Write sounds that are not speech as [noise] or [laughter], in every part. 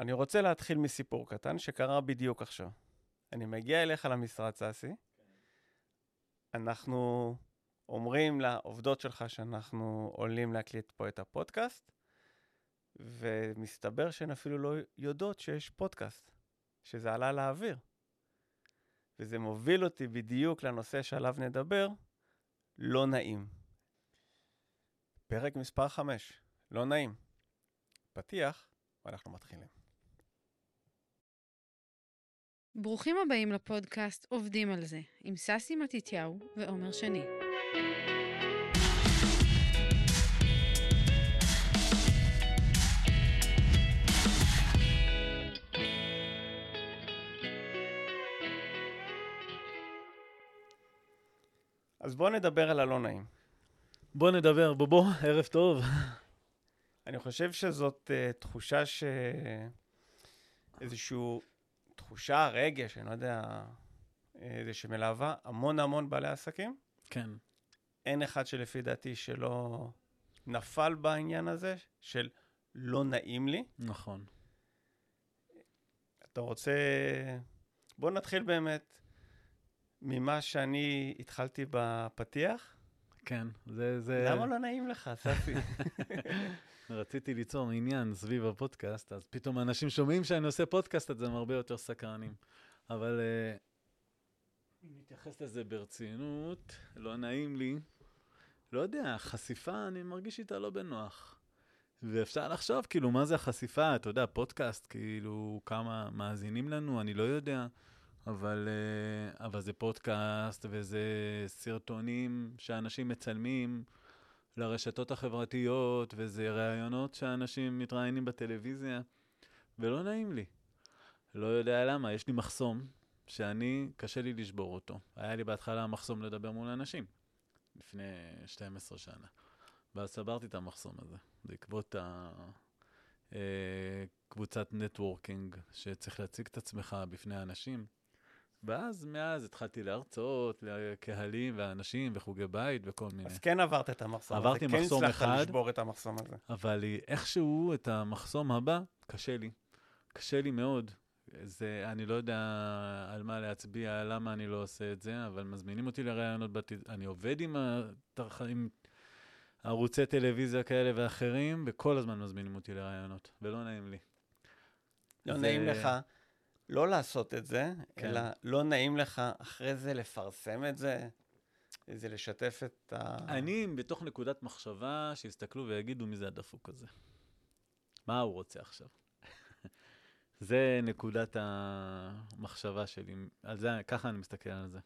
אני רוצה להתחיל מסיפור קטן שקרה בדיוק עכשיו. אני מגיע אליך למשרד, סאסי, אנחנו אומרים לעובדות שלך שאנחנו עולים להקליט פה את הפודקאסט, ומסתבר שהן אפילו לא יודעות שיש פודקאסט, שזה עלה לאוויר. וזה מוביל אותי בדיוק לנושא שעליו נדבר, לא נעים. פרק מספר 5, לא נעים. פתיח, ואנחנו מתחילים. ברוכים הבאים לפודקאסט עובדים על זה, עם ססי מתתיהו ועומר שני. אז בואו נדבר על הלא נעים. בוא נדבר, בוא בוא, ערב טוב. אני חושב שזאת uh, תחושה ש... איזושהי תחושה, רגש, אני לא יודע, זה שמלווה המון המון בעלי עסקים. כן. אין אחד שלפי דעתי שלא נפל בעניין הזה, של לא נעים לי. נכון. אתה רוצה... בוא נתחיל באמת ממה שאני התחלתי בפתיח. כן, זה... זה... למה לא נעים לך, ספי? [laughs] רציתי ליצור עניין סביב הפודקאסט, אז פתאום אנשים שומעים שאני עושה פודקאסט, אז הם הרבה יותר סקרנים. אבל uh, אם נתייחס לזה ברצינות, לא נעים לי. לא יודע, חשיפה, אני מרגיש איתה לא בנוח. ואפשר לחשוב, כאילו, מה זה החשיפה? אתה יודע, פודקאסט, כאילו, כמה מאזינים לנו, אני לא יודע. אבל, uh, אבל זה פודקאסט וזה סרטונים שאנשים מצלמים. לרשתות החברתיות, וזה ראיונות שאנשים מתראיינים בטלוויזיה, ולא נעים לי. לא יודע למה, יש לי מחסום שאני, קשה לי לשבור אותו. היה לי בהתחלה מחסום לדבר מול אנשים, לפני 12 שנה. ואז סברתי את המחסום הזה, בעקבות הקבוצת אה, נטוורקינג, שצריך להציג את עצמך בפני אנשים. ואז, מאז התחלתי להרצות לקהלים ואנשים וחוגי בית וכל מיני. אז כן עברת את המחסום הזה. כן הצלחת לשבור את המחסום הזה. אבל איכשהו, את המחסום הבא, קשה לי. קשה לי מאוד. זה, אני לא יודע על מה להצביע, למה אני לא עושה את זה, אבל מזמינים אותי לראיונות, בת... אני עובד עם, התרח... עם ערוצי טלוויזיה כאלה ואחרים, וכל הזמן מזמינים אותי לראיונות, ולא נעים לי. לא זה... נעים לך. לא לעשות את זה, כן. אלא לא נעים לך אחרי זה לפרסם את זה, זה לשתף את ה... אני בתוך נקודת מחשבה שיסתכלו ויגידו מי זה הדפוק הזה. מה הוא רוצה עכשיו? [laughs] זה נקודת המחשבה שלי, על זה, ככה אני מסתכל על זה.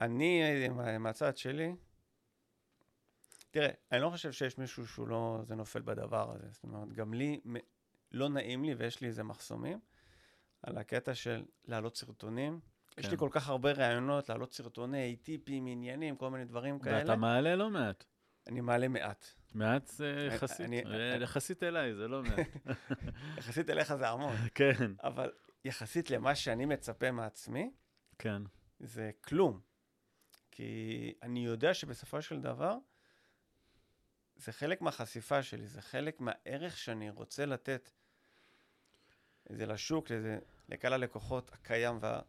אני, מהצד שלי, תראה, אני לא חושב שיש מישהו שהוא לא, זה נופל בדבר הזה. זאת אומרת, גם לי לא נעים לי ויש לי איזה מחסומים. על הקטע של להעלות סרטונים. כן. יש לי כל כך הרבה רעיונות, להעלות סרטוני טיפים, עניינים, כל מיני דברים כאלה. ואתה מעלה לא מעט. אני מעלה מעט. מעט זה יחסית, אני, יחסית אליי, זה לא מעט. [laughs] יחסית אליך זה המון. [laughs] כן. אבל יחסית למה שאני מצפה מעצמי, כן. זה כלום. כי אני יודע שבסופו של דבר, זה חלק מהחשיפה שלי, זה חלק מהערך שאני רוצה לתת. זה לשוק, לזה, לקהל הלקוחות הקיים וה...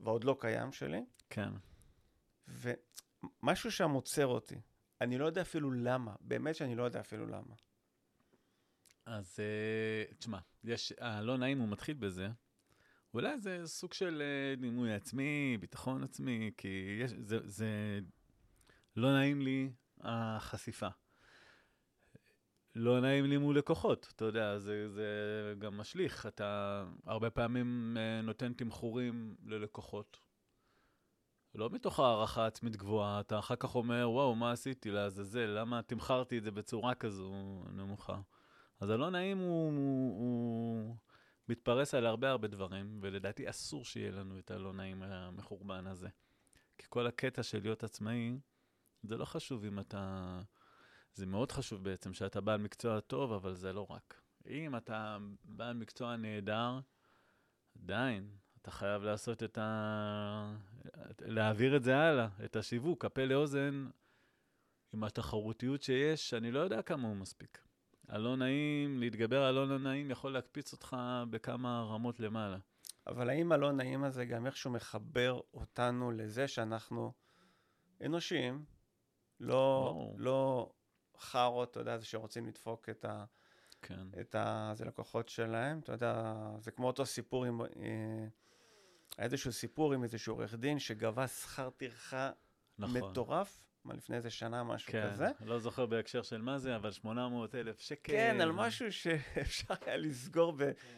ועוד לא קיים שלי. כן. ומשהו שם עוצר אותי. אני לא יודע אפילו למה, באמת שאני לא יודע אפילו למה. אז uh, תשמע, יש, הלא נעים הוא מתחיל בזה. אולי זה סוג של uh, דימוי עצמי, ביטחון עצמי, כי יש, זה, זה לא נעים לי החשיפה. לא נעים לי מול לקוחות, אתה יודע, זה, זה גם משליך. אתה הרבה פעמים אה, נותן תמחורים ללקוחות. לא מתוך הערכה עצמית גבוהה, אתה אחר כך אומר, וואו, מה עשיתי לעזאזל, למה תמכרתי את זה בצורה כזו נמוכה. אז הלא נעים הוא, הוא, הוא מתפרס על הרבה הרבה דברים, ולדעתי אסור שיהיה לנו את הלא נעים המחורבן הזה. כי כל הקטע של להיות עצמאי, זה לא חשוב אם אתה... זה מאוד חשוב בעצם שאתה בעל מקצוע טוב, אבל זה לא רק. אם אתה בעל מקצוע נהדר, עדיין, אתה חייב לעשות את ה... להעביר את זה הלאה, את השיווק, הפה לאוזן, עם התחרותיות שיש, אני לא יודע כמה הוא מספיק. הלא נעים, להתגבר על הלא נעים יכול להקפיץ אותך בכמה רמות למעלה. אבל האם הלא נעים הזה גם איכשהו מחבר אותנו לזה שאנחנו אנושיים, לא. לא חארות, אתה יודע, זה שרוצים לדפוק את ה... כן. את ה... זה לקוחות שלהם, אתה יודע, זה כמו אותו סיפור עם... אה, היה איזשהו סיפור עם איזשהו עורך דין שגבה שכר טרחה נכון. מטורף, מה, לפני איזה שנה, משהו כן, כזה. לא זוכר בהקשר של מה זה, אבל 800 אלף שקל. כן, על משהו שאפשר היה לסגור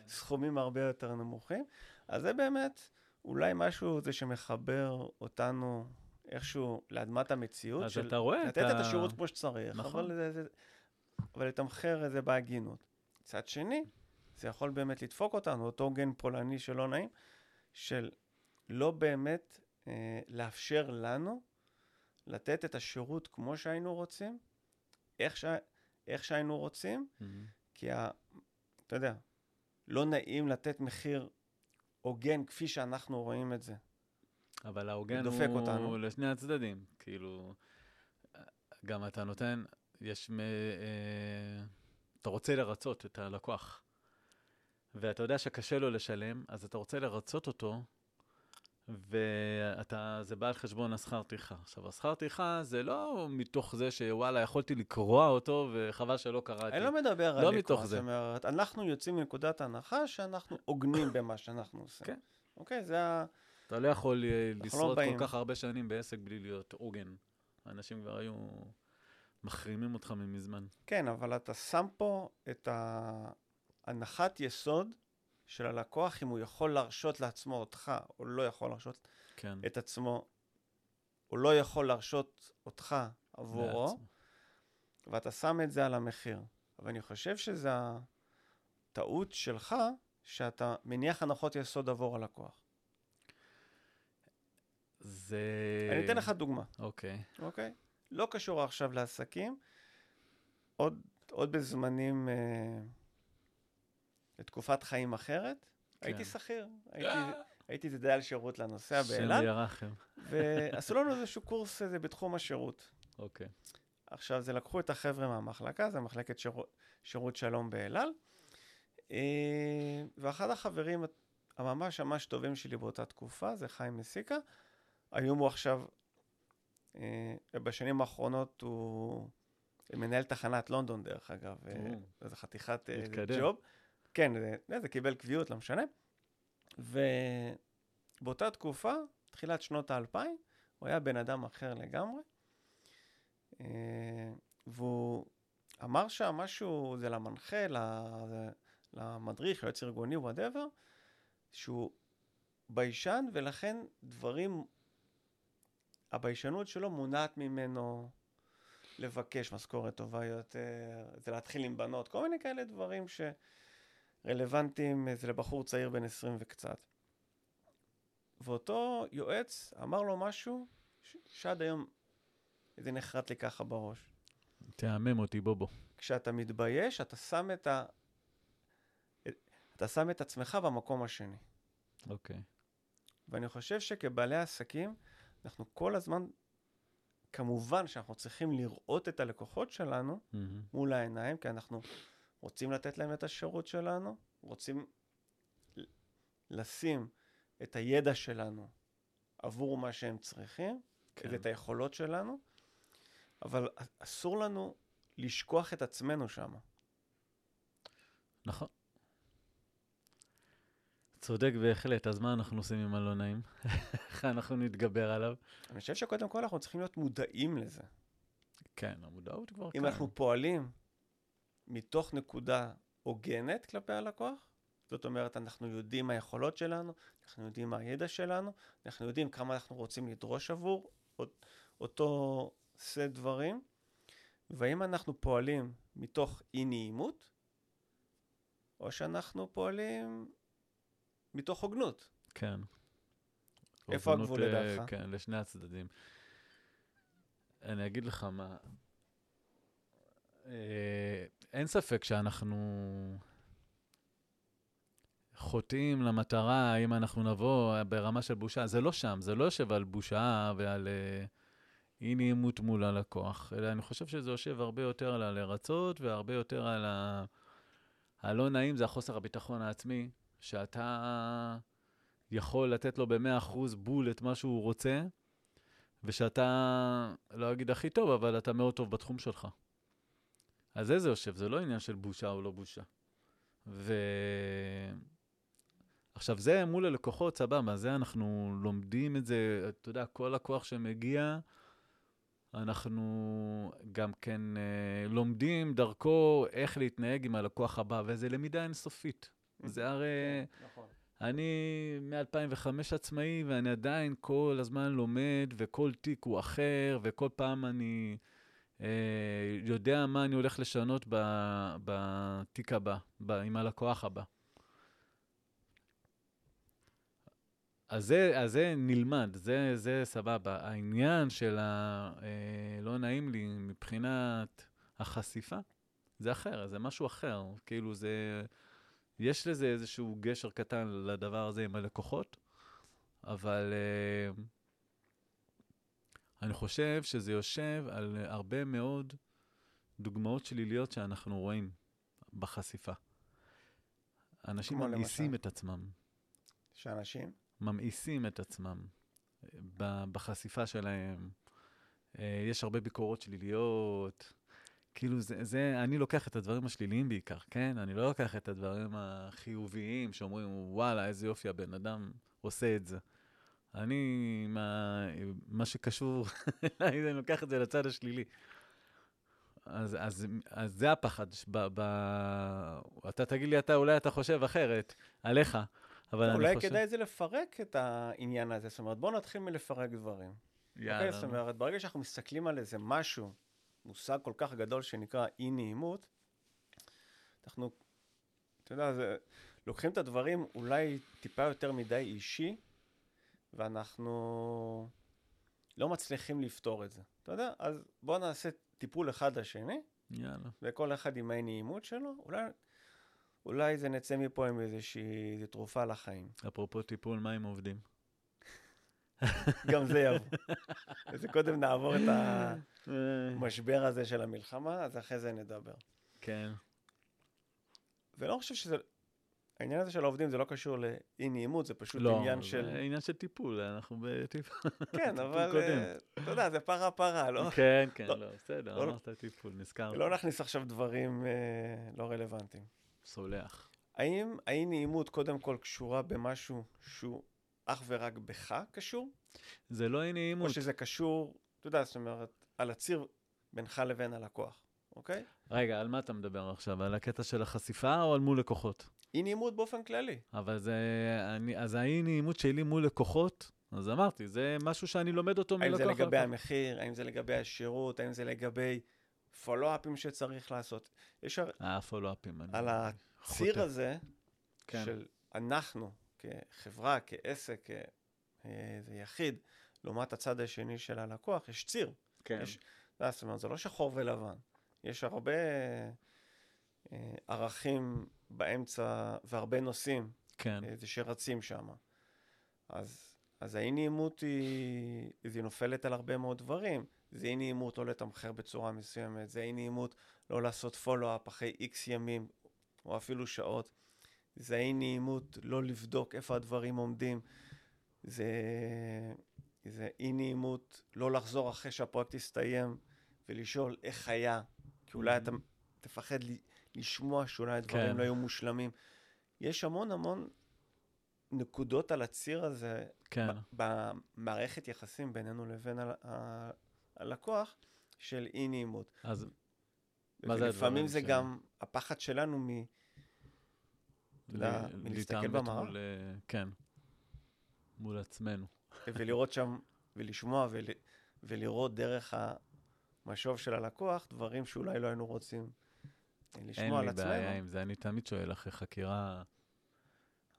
בסכומים הרבה יותר נמוכים. אז זה באמת אולי משהו זה שמחבר אותנו איכשהו לאדמת המציאות. אז של אתה רואה את לתת את ה- השירות כמו שצריך, נכון. אבל, זה, זה, אבל לתמחר את זה בהגינות. מצד שני, זה יכול באמת לדפוק אותנו, אותו גן פולני שלא נעים, של לא באמת אה, לאפשר לנו לתת את השירות כמו שהיינו רוצים, איך, שה, איך שהיינו רוצים, מהמם. כי ה, אתה יודע, לא נעים לתת מחיר הוגן כפי שאנחנו רואים את זה. אבל ההוגן דופק הוא אותנו. לשני הצדדים. כאילו, גם אתה נותן, יש, מ- אה, אתה רוצה לרצות את הלקוח, ואתה יודע שקשה לו לשלם, אז אתה רוצה לרצות אותו, ואתה, זה בא על חשבון השכר טרחה. עכשיו, השכר טרחה זה לא מתוך זה שוואלה, יכולתי לקרוע אותו, וחבל שלא קראתי. אני לא מדבר לא על מתוך לקרוא, זה. זאת אומרת, אנחנו יוצאים מנקודת הנחה שאנחנו הוגנים במה שאנחנו עושים. כן. אוקיי, זה ה... אתה לא יכול אה, לא לשרוד. כל כך הרבה שנים בעסק בלי להיות הוגן. האנשים כבר היו מחרימים אותך ממזמן. כן, אבל אתה שם פה את ההנחת יסוד של הלקוח, אם הוא יכול להרשות לעצמו אותך, או לא יכול להרשות כן. את עצמו, או לא יכול להרשות אותך עבורו, לעצמו. ואתה שם את זה על המחיר. אבל אני חושב שזה הטעות שלך, שאתה מניח הנחות יסוד עבור הלקוח. זה... אני אתן לך דוגמה, אוקיי. אוקיי? לא קשור עכשיו לעסקים. עוד, עוד בזמנים, אה, לתקופת חיים אחרת, כן. הייתי שכיר. הייתי, הייתי איזה דייל שירות לנוסע שם באילת, ירחם. ועשו לנו איזשהו קורס איזה בתחום השירות. אוקיי. עכשיו, זה לקחו את החבר'ה מהמחלקה, זה מחלקת שירות, שירות שלום באלעל, אה, ואחד החברים הממש ממש טובים שלי באותה תקופה, זה חיים מסיקה. היום הוא עכשיו, אה, בשנים האחרונות הוא מנהל תחנת לונדון, דרך אגב, אה, או. איזה חתיכת אה. ג'וב. כן, זה, זה קיבל קביעות, לא משנה. ובאותה תקופה, תחילת שנות האלפיים, הוא היה בן אדם אחר לגמרי. אה, והוא אמר שם משהו, זה למנחה, למדריך, יועץ ארגוני, וואטאבר, שהוא ביישן, ולכן דברים, הביישנות שלו מונעת ממנו לבקש משכורת טובה יותר, זה להתחיל עם בנות, כל מיני כאלה דברים שרלוונטיים, זה לבחור צעיר בן 20 וקצת. ואותו יועץ אמר לו משהו ש- שעד היום זה נחרט לי ככה בראש. תהמם אותי, בובו. כשאתה מתבייש, אתה שם את ה... אתה שם את עצמך במקום השני. אוקיי. ואני חושב שכבעלי עסקים, אנחנו כל הזמן, כמובן שאנחנו צריכים לראות את הלקוחות שלנו מהמם. מול העיניים, כי אנחנו רוצים לתת להם את השירות שלנו, רוצים לשים את הידע שלנו עבור מה שהם צריכים, כן. כן. את היכולות שלנו, אבל אסור לנו לשכוח את עצמנו שם. נכון. צודק בהחלט, אז מה אנחנו עושים עם הלא נעים? איך אנחנו נתגבר עליו? אני חושב שקודם כל אנחנו צריכים להיות מודעים לזה. כן, המודעות כבר אם כאן. אנחנו פועלים מתוך נקודה הוגנת כלפי הלקוח, זאת אומרת, אנחנו יודעים מה היכולות שלנו, אנחנו יודעים מה הידע שלנו, אנחנו יודעים כמה אנחנו רוצים לדרוש עבור אות- אותו סט דברים, והאם אנחנו פועלים מתוך אי נעימות, או שאנחנו פועלים מתוך הוגנות. כן. איפה הגבול אה, לדעתך? כן, לשני הצדדים. אני אגיד לך מה, אה, אין ספק שאנחנו חוטאים למטרה, אם אנחנו נבוא ברמה של בושה, זה לא שם, זה לא יושב על בושה ועל אה, אי נעימות מול הלקוח, אלא אני חושב שזה יושב הרבה יותר על הלרצות והרבה יותר על ה... הלא נעים זה החוסר הביטחון העצמי, שאתה יכול לתת לו ב-100% בול את מה שהוא רוצה, ושאתה, לא אגיד הכי טוב, אבל אתה מאוד טוב בתחום שלך. אז איזה יושב, זה לא עניין של בושה או לא בושה. ו... עכשיו, זה מול הלקוחות, סבבה, זה אנחנו לומדים את זה, אתה יודע, כל לקוח שמגיע, אנחנו גם כן אה, לומדים דרכו איך להתנהג עם הלקוח הבא, וזו למידה אינסופית. זה הרי... נכון. אני מ-2005 עצמאי, ואני עדיין כל הזמן לומד, וכל תיק הוא אחר, וכל פעם אני אה, יודע מה אני הולך לשנות בתיק הבא, ב- עם הלקוח הבא. אז זה, אז זה נלמד, זה, זה סבבה. העניין של ה... אה, לא נעים לי מבחינת החשיפה, זה אחר, זה משהו אחר. כאילו זה... יש לזה איזשהו גשר קטן לדבר הזה עם הלקוחות, אבל uh, אני חושב שזה יושב על הרבה מאוד דוגמאות שליליות שאנחנו רואים בחשיפה. אנשים ממאיסים למשל? את עצמם, שאנשים, ממאיסים את עצמם אה, בחשיפה שלהם. אה, יש הרבה ביקורות שליליות. כאילו, זה, זה, אני לוקח את הדברים השליליים בעיקר, כן? אני לא לוקח את הדברים החיוביים שאומרים, וואלה, איזה יופי הבן אדם עושה את זה. אני, מה, מה שקשור [laughs] אליי, אני לוקח את זה לצד השלילי. אז, אז, אז זה הפחד. ב, ב, אתה תגיד לי, אתה, אולי אתה חושב אחרת עליך, אבל אני אולי חושב... כדאי זה לפרק את העניין הזה. זאת אומרת, בואו נתחיל מלפרק דברים. אוקיי? יאללה. זאת אומרת, ברגע שאנחנו מסתכלים על איזה משהו, מושג כל כך גדול שנקרא אי נעימות, אנחנו, אתה יודע, זה, לוקחים את הדברים אולי טיפה יותר מדי אישי, ואנחנו לא מצליחים לפתור את זה. אתה יודע? אז בואו נעשה טיפול אחד לשני, יאללה. וכל אחד עם האי נעימות שלו, אולי, אולי זה נצא מפה עם איזושהי איזו תרופה לחיים. אפרופו טיפול, מה עם עובדים? גם זה יבוא. אז קודם נעבור את המשבר הזה של המלחמה, אז אחרי זה נדבר. כן. ואני לא חושב שזה... העניין הזה של העובדים זה לא קשור לאי נעימות, זה פשוט לא, עניין זה של... עניין של טיפול, אנחנו בטיפול. כן, אבל. אה, אתה יודע, זה פרה פרה, לא? כן, כן, לא. לא, בסדר, לא- אמרת טיפול, נזכר. לא נכניס עכשיו דברים אה, לא רלוונטיים. סולח. האם האי נעימות קודם כל קשורה במשהו שהוא אך ורק בך קשור? זה לא אי נעימות. או שזה קשור, אתה יודע, זאת אומרת, על הציר בינך לבין הלקוח, אוקיי? רגע, על מה אתה מדבר עכשיו? על הקטע של החשיפה או על מול לקוחות? אי נעימות באופן כללי. אבל זה... אני, אז האי נעימות שלי מול לקוחות, אז אמרתי, זה משהו שאני לומד אותו האם מלקוח. זה לגבי. המחיר, האם זה לגבי השירות, האם זה לגבי פולו-אפים שצריך לעשות. יש אה, פולו-אפים. על הציר חוטא. הזה כן. של אנחנו כחברה, כעסק, כאיזה יחיד, לעומת הצד השני של הלקוח, יש ציר. כן. יש, יודע, זאת אומרת, זה לא שחור ולבן. יש הרבה אה, ערכים באמצע והרבה נושאים כן. אה, זה שרצים שם. אז, אז האי נעימות היא, היא נופלת על הרבה מאוד דברים. זה אי נעימות לא לתמחר בצורה מסוימת, זה אי נעימות לא לעשות פולו-אפ אחרי איקס ימים או אפילו שעות. זה אי נעימות לא לבדוק איפה הדברים עומדים. זה, זה אי נעימות לא לחזור אחרי שהפרויקט יסתיים ולשאול איך היה, כי אולי אתה תפחד לשמוע שאולי הדברים כן. לא היו מושלמים. יש המון המון נקודות על הציר הזה כן. במערכת יחסים בינינו לבין ה- ה- הלקוח של אי נעימות. אז מה זה הדברים זה ש- גם הפחד שלנו מ... אתה יודע, ל- מלהסתכל להתעמת במראה. מול, אה, כן. מול עצמנו. ולראות שם, ולשמוע ול, ולראות דרך המשוב של הלקוח דברים שאולי לא היינו רוצים אה, אין לשמוע על לי עצמנו. בעיה עם זה, אני תמיד שואל אחרי חקירה,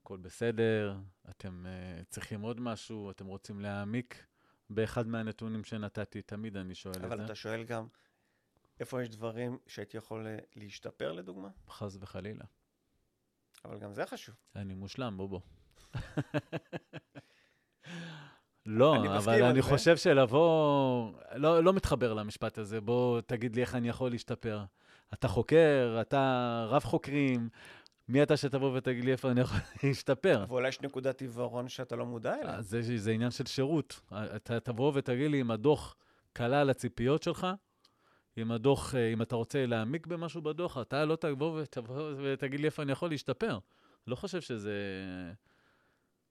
הכל בסדר, אתם uh, צריכים עוד משהו, אתם רוצים להעמיק באחד מהנתונים שנתתי, תמיד אני שואל את אבל זה. אתה שואל גם, איפה יש דברים שהייתי יכול להשתפר לדוגמה? חס וחלילה. אבל גם זה חשוב. אני מושלם, בוא. לא, אני אבל אני זה. חושב שלבוא... לא, לא מתחבר למשפט הזה, בוא תגיד לי איך אני יכול להשתפר. אתה חוקר, אתה רב חוקרים, מי אתה שתבוא ותגיד לי איפה אני יכול [laughs] להשתפר? ואולי יש נקודת עיוורון שאתה לא מודע אליה. זה, זה עניין של שירות. אתה תבוא ותגיד לי אם הדוח קלע על הציפיות שלך, אם הדוח, אה, אם אתה רוצה להעמיק במשהו בדוח, אתה לא תבוא ותבוא ותגיד לי איפה אני יכול להשתפר. לא חושב שזה...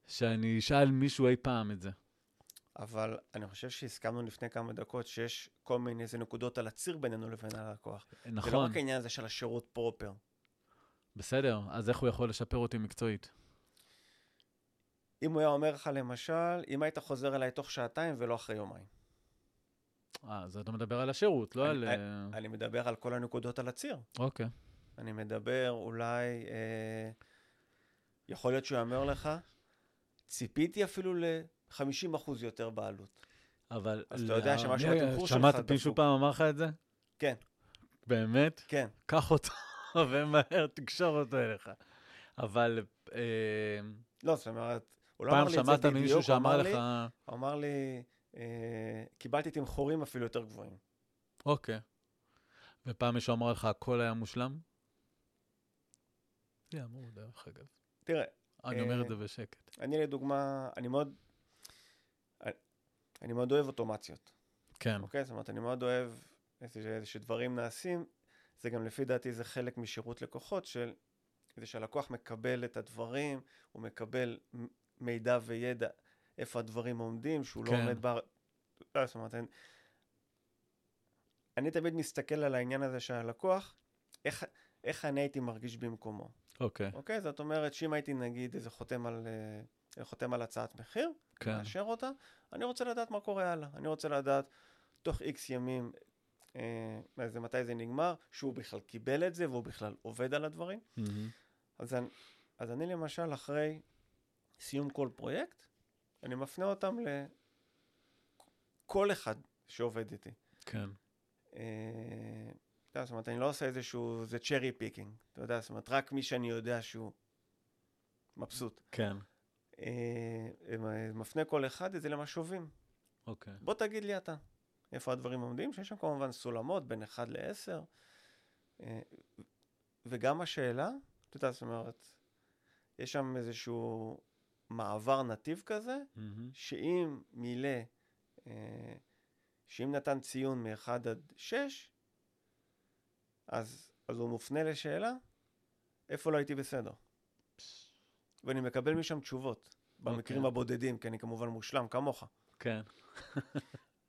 שאני אשאל מישהו אי פעם את זה. אבל אני חושב שהסכמנו לפני כמה דקות שיש כל מיני איזה נקודות על הציר בינינו לבין הלקוח. נכון, זה לא רק העניין הזה של השירות פרופר. בסדר, אז איך הוא יכול לשפר אותי מקצועית? אם הוא היה אומר לך, למשל, אם היית חוזר אליי תוך שעתיים ולא אחרי יומיים. אה, אז אתה מדבר על השירות, לא אני- על... אה, אני מדבר על כל הנקודות על הציר. אוקיי. אני מדבר אולי, אה, יכול להיות שהוא יאמר לך, ציפיתי אפילו ל-50% יותר בעלות. אבל... אז אתה יודע שמשהו בתמחור שלך שמעת. מישהו פעם אמר לך את זה? כן. באמת? כן. קח אותו [laughs] ומהר תקשור אותו אליך. אבל אה, לא, זאת אומרת, הוא לא פעם אמר לי את זה שמעת בדיוק, ממישהו הוא שאמר אמר לך, הוא אמר לי, אה, קיבלתי תמחורים אפילו יותר גבוהים. אוקיי. ופעם מישהו אמר לך, הכל היה מושלם? זה אמור, דרך אגב. תראה, אני אומר את אה, זה בשקט. אני לדוגמה, אני מאוד, אני מאוד אוהב אוטומציות, כן, אוקיי? זאת אומרת, אני מאוד אוהב איזה, שדברים נעשים, זה גם לפי דעתי זה חלק משירות לקוחות של, זה שהלקוח מקבל את הדברים, הוא מקבל מידע וידע איפה הדברים עומדים, שהוא לא כן. עומד ב... לא, זאת אומרת, אני, אני תמיד מסתכל על העניין הזה של הלקוח, איך, איך אני הייתי מרגיש במקומו. אוקיי, אוקיי? זאת אומרת שאם הייתי נגיד איזה חותם על, אה, חותם על הצעת מחיר, כן, מאשר אותה, אני רוצה לדעת מה קורה הלאה. אני רוצה לדעת תוך איקס ימים, אה, זה, מתי זה נגמר, שהוא בכלל קיבל את זה והוא בכלל עובד על הדברים. מהמם. אז אני, אז אני למשל, אחרי סיום כל פרויקט, אני מפנה אותם לכל אחד שעובד איתי. כן, אה, אתה יודע, זאת אומרת, אני לא עושה איזשהו, זה cherry picking, אתה יודע, זאת אומרת, רק מי שאני יודע שהוא מבסוט. כן, אה, אה, מפנה כל אחד את זה למשובים. אוקיי. בוא תגיד לי אתה, איפה הדברים עומדים, שיש שם כמובן סולמות בין 1 ל-10, אה, וגם השאלה, אתה יודע, זאת אומרת, יש שם איזשהו מעבר נתיב כזה, מהמם. שאם מילא, אה, שאם נתן ציון מ-1 עד 6, אז, אז הוא מופנה לשאלה, איפה לא הייתי בסדר? ואני מקבל משם תשובות, במקרים אוקיי. הבודדים, כי אני כמובן מושלם כמוך. כן,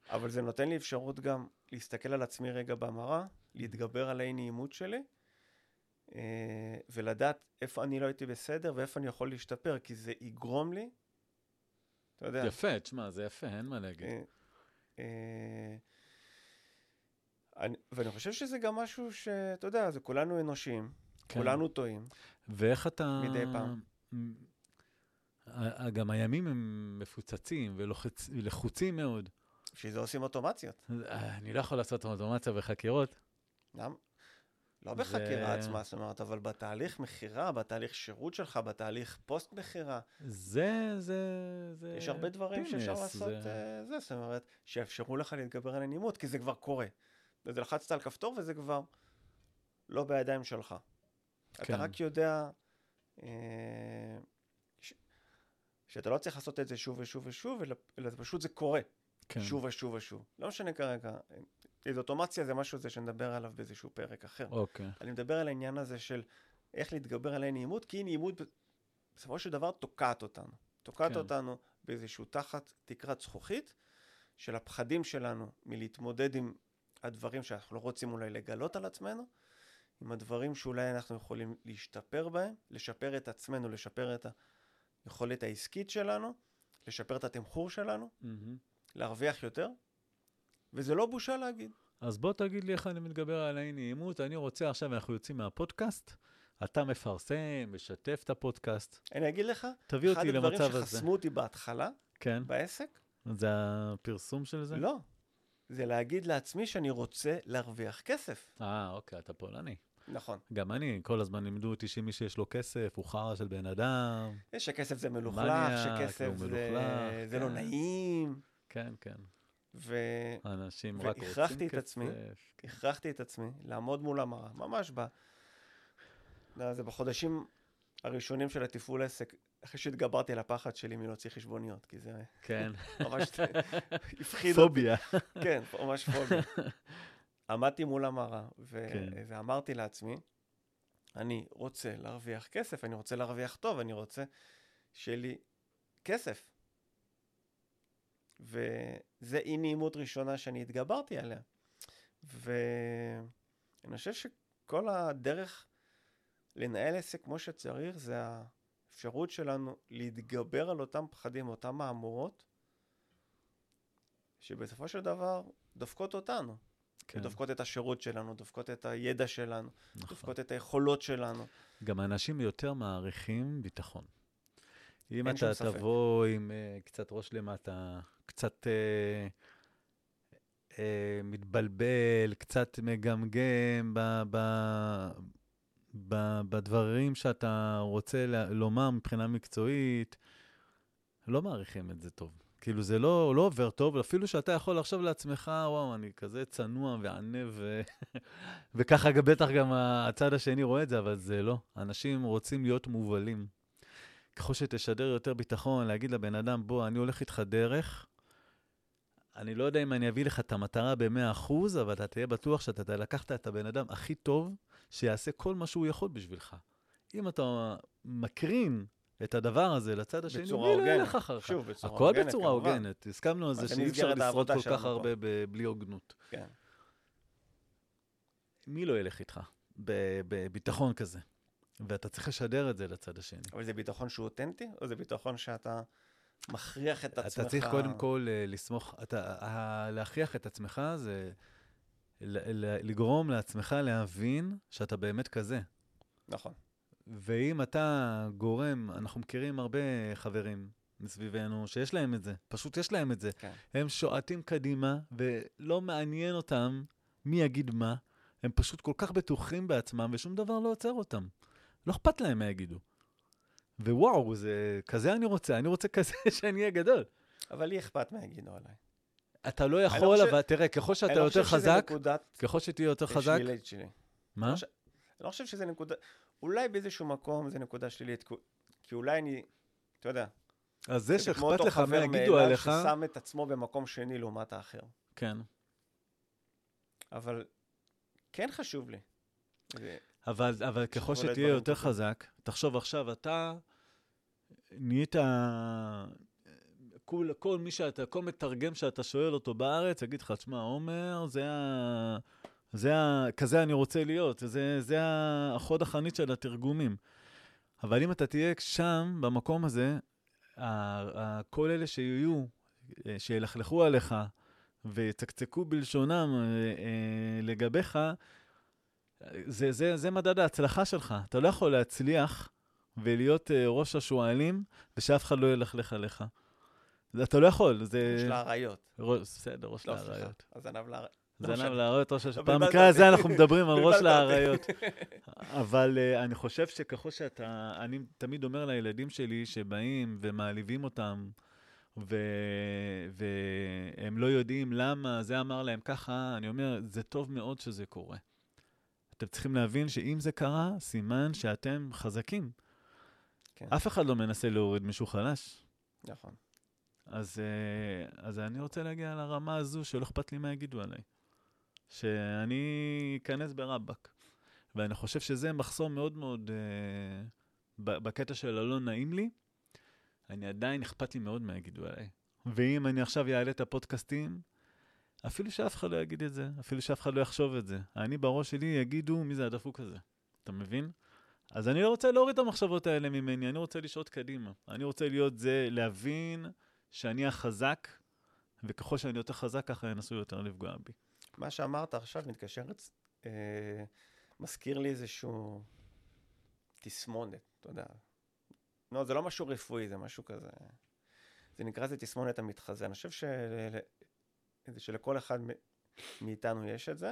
אבל זה נותן לי אפשרות גם להסתכל על עצמי רגע במראה, להתגבר על האי נעימות שלי, ולדעת איפה אני לא הייתי בסדר ואיפה אני יכול להשתפר, כי זה יגרום לי, אתה יודע, יפה, תשמע, זה יפה, אין מה להגיד. אה, אה, אני, ואני חושב שזה גם משהו שאתה יודע, זה כולנו אנושיים, כן. כולנו טועים. ואיך אתה... מדי פעם. גם הימים הם מפוצצים ולחוצים מאוד. בשביל זה עושים אוטומציות. אני לא יכול לעשות אוטומציה בחקירות. למה? לא בחקירה עצמה, זאת אומרת, אבל בתהליך מכירה, בתהליך שירות שלך, בתהליך פוסט מכירה, זה, זה, זה... יש הרבה דברים שאפשר פינס, לעשות, זה- אה, זה, זאת אומרת, שיאפשרו לך להתגבר על הנעימות, כי זה כבר קורה. וזה לחצת על כפתור וזה כבר לא בידיים שלך. כן. אתה רק יודע אה, ש- שאתה לא צריך לעשות את זה שוב ושוב ושוב, אלא, אלא פשוט זה קורה, כן. שוב ושוב ושוב. לא משנה כרגע, אוטומציה זה משהו זה שנדבר עליו באיזשהו פרק אחר. אוקיי. אני מדבר על העניין הזה של איך להתגבר על אי נעימות, כי נעימות בסופו של דבר תוקעת אותנו. תוקעת כן. אותנו באיזשהו תחת תקרת זכוכית של הפחדים שלנו מלהתמודד עם הדברים שאנחנו לא רוצים אולי לגלות על עצמנו, עם הדברים שאולי אנחנו יכולים להשתפר בהם, לשפר את עצמנו, לשפר את היכולת העסקית שלנו, לשפר את התמחור שלנו, מהמם. להרוויח יותר, וזה לא בושה להגיד. אז בוא תגיד לי איך אני מתגבר על האי נעימות. אני רוצה עכשיו, אנחנו יוצאים מהפודקאסט, אתה מפרסם, משתף את הפודקאסט. אני אגיד לך, תביא אחד אותי הדברים למצב הזה. שחסמו אותי בהתחלה, כן? בעסק, זה הפרסום של זה? לא. זה להגיד לעצמי שאני רוצה להרוויח כסף. אה, אוקיי, אתה פולני. נכון. גם אני, כל הזמן לימדו אותי שמי שיש לו כסף הוא חרא של בן אדם. שכסף זה מלוכלך, שכסף זה, מלוכלך, זה לא כן. נעים. כן, כן. והכרחתי אנשים רק והכרחתי רוצים את כסף. עצמי. את עצמי לעמוד מול המראה, ממש ב... זה בחודשים הראשונים של התפעול עסק, אחרי שהתגברתי על הפחד שלי מלהוציא חשבוניות, כי זה כן. ממש [laughs] הפחיד אותי. פוביה. כן, ממש פוביה. [laughs] עמדתי מול המראה, ו- כן. ואמרתי לעצמי, אני רוצה להרוויח כסף, אני רוצה להרוויח טוב, אני רוצה שיהיה לי כסף. וזה אי נעימות ראשונה שאני התגברתי עליה. ואני חושב שכל הדרך לנהל עסק כמו שצריך, זה האפשרות שלנו להתגבר על אותם פחדים, אותם מהמורות, שבסופו של דבר דופקות אותנו. כן, דופקות את השירות שלנו, דופקות את הידע שלנו, נכון. דופקות את היכולות שלנו. גם אנשים יותר מעריכים ביטחון. אם אתה. תבוא עם uh, קצת ראש למטה, קצת uh, uh, מתבלבל, קצת מגמגם ב, ב, ב, בדברים שאתה רוצה לומר מבחינה מקצועית, לא מעריכים את זה טוב. כאילו, זה לא, לא עובר טוב, אפילו שאתה יכול לחשוב לעצמך, וואו, אני כזה צנוע וענב, ו... [laughs] וככה בטח גם הצד השני רואה את זה, אבל זה לא. אנשים רוצים להיות מובלים. ככל שתשדר יותר ביטחון, להגיד לבן אדם, בוא, אני הולך איתך דרך, אני לא יודע אם אני אביא לך את המטרה ב-100%, אבל אתה תהיה בטוח שאתה לקחת את הבן אדם הכי טוב, שיעשה כל מה שהוא יכול בשבילך. אם אתה מקרין את הדבר הזה לצד השני, בצורה מי לא הוגנת. ילך אחריך? שוב, בצורה הכל הוגנת, בצורה כמובן. הוגנת. הסכמנו על זה שאי אפשר לשרוד כל כך. הרבה ב- בלי הוגנות. כן. מי לא ילך איתך ב- בביטחון כזה? ואתה צריך לשדר את זה לצד השני. אבל זה ביטחון שהוא אותנטי, או זה ביטחון שאתה מכריח את עצמך? אתה צריך קודם כל אה, לסמוך, אתה, ה- להכריח את עצמך זה לגרום לעצמך להבין שאתה באמת כזה. נכון. ואם אתה גורם, אנחנו מכירים הרבה חברים מסביבנו שיש להם את זה, פשוט יש להם את זה. כן. הם שועטים קדימה, ולא מעניין אותם מי יגיד מה, הם פשוט כל כך בטוחים בעצמם, ושום דבר לא עוצר אותם. לא אכפת להם מה יגידו. ווואו, זה כזה אני רוצה, אני רוצה כזה [laughs] שאני אהיה גדול. אבל לי אכפת מה יגידו עליי. אתה לא יכול, לא חושב- אבל תראה, ככל שאתה לא יותר חזק, ככל שתהיה יותר חזק, שלילית שלי. מה? לא ש- אני לא חושב שזה נקודה, אולי באיזשהו מקום זה נקודה שלילית, כי- אולי אני, אתה יודע, אז זה זה כמו שאכפת אותו לך מה חבר יגידו עליך, ששם את עצמו במקום שני לעומת האחר. כן. אבל כן חשוב לי. אבל, אבל ככל שתהיה יותר טובים. חזק, תחשוב עכשיו, אתה נהיית... כל, כל מי שאתה, כל מתרגם שאתה שואל אותו בארץ, יגיד לך, תשמע, עומר, זה ה... זה ה... כזה אני רוצה להיות, זה, זה החוד החנית של התרגומים. אבל אם אתה תהיה שם, במקום הזה, כל אלה שיהיו, אה, שילכלכו עליך ויצקצקו בלשונם אה, אה, לגביך, זה, זה, זה מדד ההצלחה שלך. אתה לא יכול להצליח ולהיות uh, ראש השועלים ושאף אחד לא ילכלך עליך. אתה לא יכול, זה... ראש, בסדר, ראש לא. לאריות. הזנב לאריות. לא זנב. לאריות, ראש השועלים. במקרה הזה. אנחנו מדברים על ראש. לאריות. [laughs] אבל uh, אני חושב שככל שאתה... אני תמיד אומר לילדים שלי שבאים ומעליבים אותם, ו- והם לא יודעים למה זה אמר להם ככה, אני אומר, זה טוב מאוד שזה קורה. אתם צריכים להבין שאם זה קרה, סימן שאתם חזקים. כן. אף אחד לא מנסה להוריד מישהו חלש. נכון. אז, אה, אז אני רוצה להגיע לרמה הזו שלא אכפת לי מה יגידו עליי. שאני אכנס ברבאק. ואני חושב שזה מחסום מאוד מאוד אה, בקטע של הלא נעים לי. אני עדיין אכפת לי מאוד מה יגידו עליי. ואם אני עכשיו אעלה את הפודקאסטים, אפילו שאף אחד לא יגיד את זה, אפילו שאף אחד לא יחשוב את זה. אני בראש שלי יגידו מי זה הדפוק הזה. אתה מבין? אז אני לא רוצה להוריד את המחשבות האלה ממני, אני רוצה לשעות קדימה. אני רוצה להיות זה, להבין שאני החזק, וככל שאני יותר חזק, ככה ינסו יותר לפגוע בי. מה שאמרת עכשיו מתקשר, אה, מזכיר לי איזשהו תסמונת, אתה יודע. לא, זה לא משהו רפואי, זה משהו כזה... זה נקרא זה תסמונת המתחזה. אני חושב של... שלכל אחד מאיתנו יש את זה.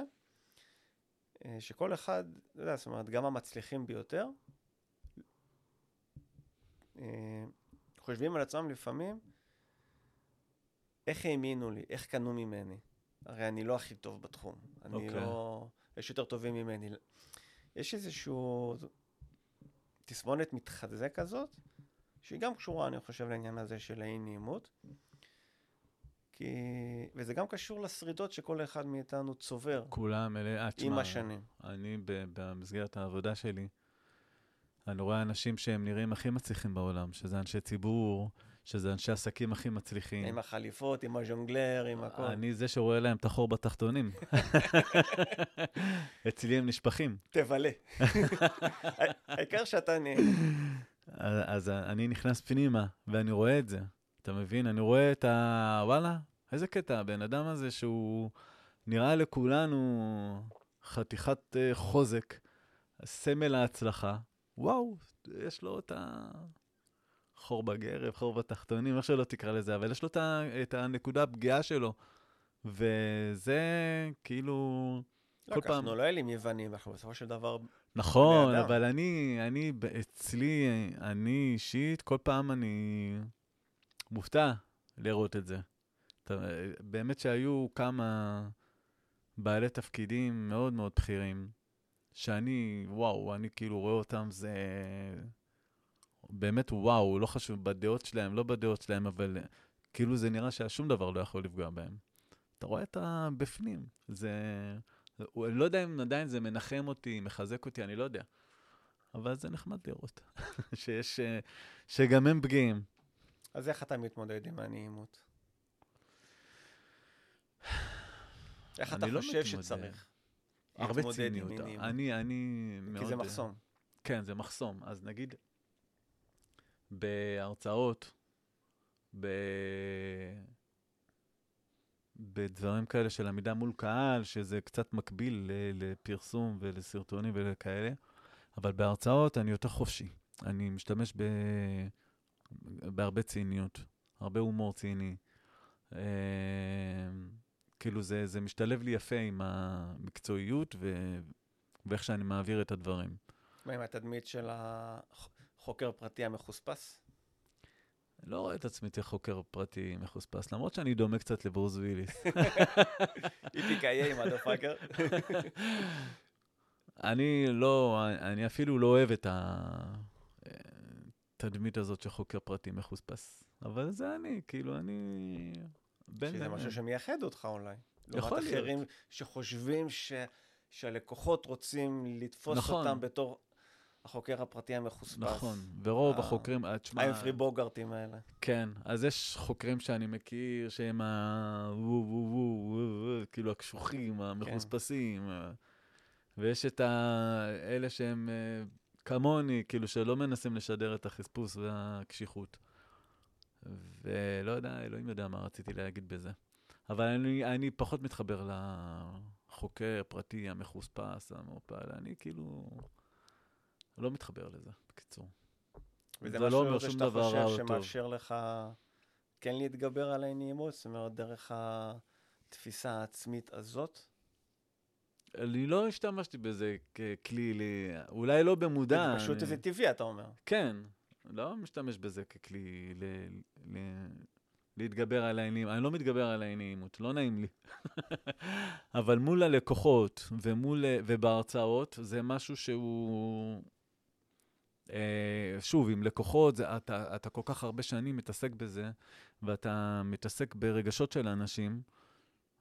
אה, שכל אחד, אתה יודע, זאת אומרת, גם המצליחים ביותר, אה, חושבים על עצמם לפעמים, איך האמינו לי, איך קנו ממני. הרי אני לא הכי טוב בתחום. אני אוקיי. לא... יש יותר טובים ממני. יש איזשהו תסמונת מתחזה כזאת, שהיא גם קשורה, אני חושב, לעניין הזה של האי נעימות. כי... וזה גם קשור לשרידות שכל אחד מאיתנו צובר כולם אלה, אה, תשמע, עם השנים. אני במסגרת העבודה שלי, אני רואה אנשים שהם נראים הכי מצליחים בעולם, שזה אנשי ציבור, שזה אנשי עסקים הכי מצליחים. עם החליפות, עם הז'ונגלר, עם הכל. אני זה שרואה להם את החור בתחתונים. [laughs] אצלי הם נשפכים. תבלה. [laughs] העיקר שאתה נהנה. אז אני נכנס פנימה, ואני רואה את זה. אתה מבין? אני רואה את ה... וואלה, איזה קטע, הבן אדם הזה שהוא נראה לכולנו חתיכת אה, חוזק, סמל ההצלחה. וואו, יש לו את ה... חור בגרב, חור בתחתונים, איך שלא תקרא לזה, אבל יש לו את, ה... את הנקודה הפגיעה שלו. וזה כאילו... לא, כל פעם... אנחנו לא אלים יוונים, אנחנו בסופו של דבר... נכון. אבל אני, אני, אצלי, אני אישית, כל פעם אני מופתע לראות את זה. אתה- באמת שהיו כמה בעלי תפקידים מאוד מאוד בכירים, שאני, וואו, אני כאילו רואה אותם, זה באמת וואו, לא חשוב, בדעות שלהם, לא בדעות שלהם, אבל כאילו זה נראה ששום דבר לא יכול לפגוע בהם. אתה רואה את הבפנים, זה... אני לא יודע אם עדיין זה מנחם אותי, מחזק אותי, אני לא יודע. אבל זה נחמד לראות, [laughs] שיש, שגם הם פגיעים. אז איך אתה מתמודד עם הנעימות? איך אתה לא חושב מתמודד. שצריך? הרבה ציניות. אני, אני מאוד... כי זה מחסום. כן, זה מחסום. אז נגיד, בהרצאות, ב... בדברים כאלה של עמידה מול קהל, שזה קצת מקביל לפרסום ולסרטונים ולכאלה, אבל בהרצאות אני יותר חופשי. אני משתמש ב... בהרבה ציניות, הרבה הומור ציני. אה, כאילו זה, זה משתלב לי יפה עם המקצועיות ו... ואיך שאני מעביר את הדברים. מה עם התדמית של החוקר פרטי המחוספס? לא רואה את עצמי כחוקר פרטי מחוספס, למרות שאני דומה קצת לברוס וויליס. [laughs] איפיקאיי, מודפאקר. [laughs] אני לא, אני אפילו לא אוהב את התדמית הזאת של חוקר פרטי מחוספס. אבל זה אני, כאילו, אני... שזה לבין. משהו שמייחד אותך אולי. יכול להיות. אחרים שחושבים ש... שהלקוחות רוצים לתפוס נכון. אותם בתור החוקר הפרטי המחוספס. נכון, ורוב אה, החוקרים, אה, תשמע, האמפרי בוגרטים האלה. כן, אז יש חוקרים שאני מכיר שהם ה... וו וו וו כאילו הקשוחים, המחוספסים, אה, ויש את ה... אלה שהם אה, כמוני, כאילו שלא מנסים לשדר את החספוס והקשיחות. ולא יודע, אלוהים יודע מה רציתי להגיד בזה. אבל אני, אני פחות מתחבר לחוקר הפרטי המחוספס, המעופל, אני כאילו לא מתחבר לזה, בקיצור. וזה זה לא משהו שום שאתה דבר רע חושב או טוב. שמאפשר לך כן להתגבר על האי-נעימות? זאת אומרת, דרך התפיסה העצמית הזאת? אני לא השתמשתי בזה ככלי. אולי לא במודע. זה פשוט אני... איזה טבעי, אתה אומר. כן, לא משתמש בזה ככלי ל... ל... להתגבר על העניינים. אני לא מתגבר על העניינות, לא נעים לי. [laughs] אבל מול הלקוחות ומול... ובהרצאות, זה משהו שהוא... אה, שוב, עם לקוחות, זה, אתה, אתה כל כך הרבה שנים מתעסק בזה, ואתה מתעסק ברגשות של אנשים,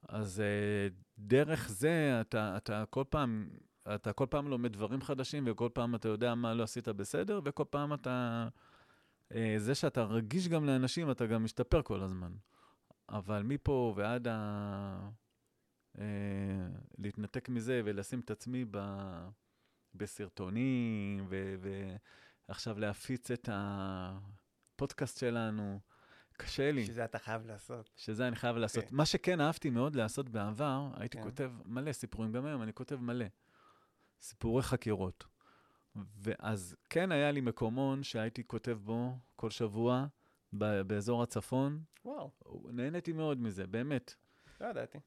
אז אה, דרך זה אתה, אתה כל פעם, אתה כל פעם לומד דברים חדשים, וכל פעם אתה יודע מה לא עשית בסדר, וכל פעם אתה... אה, זה שאתה רגיש גם לאנשים, אתה גם משתפר כל הזמן. אבל מפה ועד ה... אה, להתנתק מזה ולשים את עצמי ב... בסרטונים, ו... ועכשיו להפיץ את הפודקאסט שלנו, קשה לי. שזה אתה חייב לעשות. שזה אני חייב לעשות. כן. מה שכן אהבתי מאוד לעשות בעבר, הייתי כן. כותב מלא סיפורים, גם היום אני כותב מלא. סיפורי חקירות. ואז כן היה לי מקומון שהייתי כותב בו כל שבוע ב- באזור הצפון. וואו, נהניתי מאוד מזה, באמת. לא ידעתי.